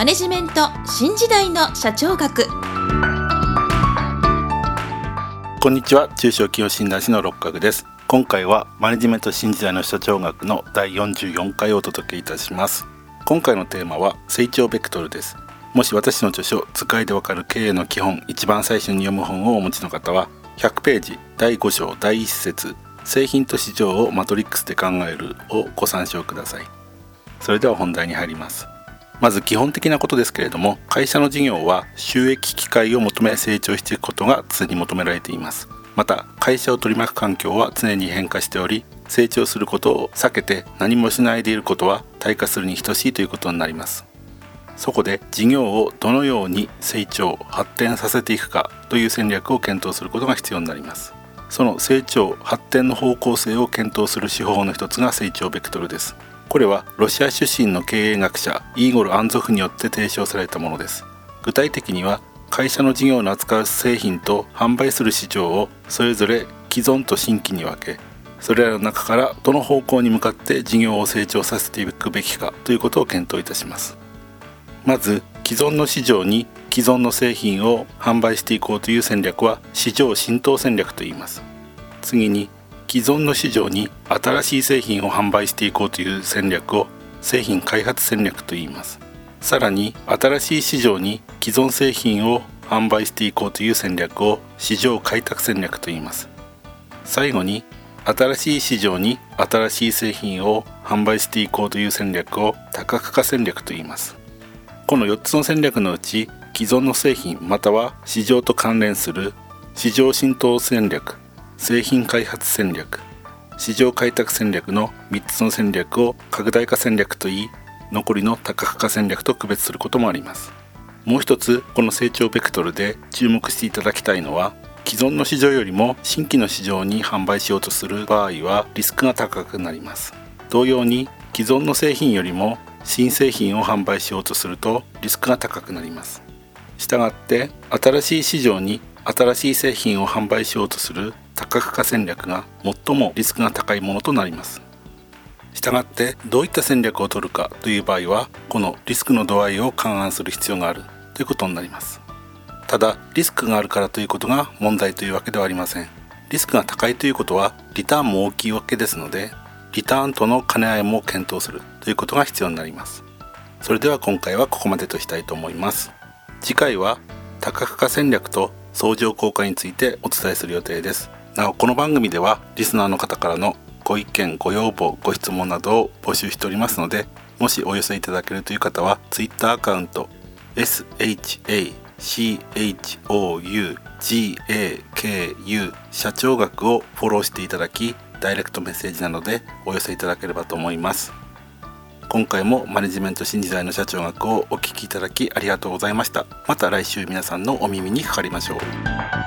マネジメント新時代の社長学。こんにちは。中小企業診断士の六角です。今回はマネジメント新時代の社長学の第44回をお届けいたします。今回のテーマは成長ベクトルです。もし私の著書使いでわかる経営の基本一番最初に読む本をお持ちの方は100ページ第5章第1節製品と市場をマトリックスで考えるをご参照ください。それでは本題に入ります。まず基本的なことですけれども会社の事業は収益機会を求め成長していくことが常に求められています。また会社を取り巻く環境は常に変化しており成長することを避けて何もしないでいることは退化するに等しいということになります。そこで事業をどのように成長発展させていくかという戦略を検討することが必要になります。その成長発展の方向性を検討する手法の一つが成長ベクトルです。これはロシア出身の経営学者イーゴル・アンゾフによって提唱されたものです。具体的には会社の事業の扱う製品と販売する市場をそれぞれ既存と新規に分けそれらの中からどの方向に向かって事業を成長させていくべきかということを検討いたします。まず既存の市場に既存の製品を販売していこうという戦略は市場浸透戦略と言います。次に既存の市場に新しい製品を販売していこうという戦略を製品開発戦略と言います。さらに新しい市場に既存製品を販売していこうという戦略を市場開拓戦略と言います。最後に新しい市場に新しい製品を販売していこうという戦略を多角化戦略と言います。この4つの戦略のうち既存の製品または市場と関連する市場浸透戦略製品開発戦略市場開拓戦略の3つの戦略を拡大化戦略といい残りの多角化戦略と区別することもあります。もう一つこの成長ベクトルで注目していただきたいのは既存の市場よりも新規の市場に販売しようとする場合はリスクが高くなります。同様に既存の製品よりも新製品を販売しようとするとリスクが高くなります。したがって新しい市場に新しい製品を販売しようとする多角化戦略が最もリスクが高いものとなります。したがってどういった戦略を取るかという場合はこのリスクの度合いを勘案する必要がある。ということになります。ただリスクがあるからということが問題というわけではありません。リスクが高いということはリターンも大きいわけですのでリターンとの兼ね合いも検討する。ということが必要になります。それでは今回はここまでとしたいと思います。次回は多角化戦略と相乗効果についてお伝えする予定です。なおこの番組ではリスナーの方からのご意見ご要望ご質問などを募集しておりますのでもしお寄せいただけるという方は Twitter アカウント SHACHOUGAKU 社長学をフォローしていただきダイレクトメッセージなどでお寄せいただければと思います。今回もマネジメント新時代の社長学をお聞きいただきありがとうございました。また来週皆さんのお耳にかかりましょう。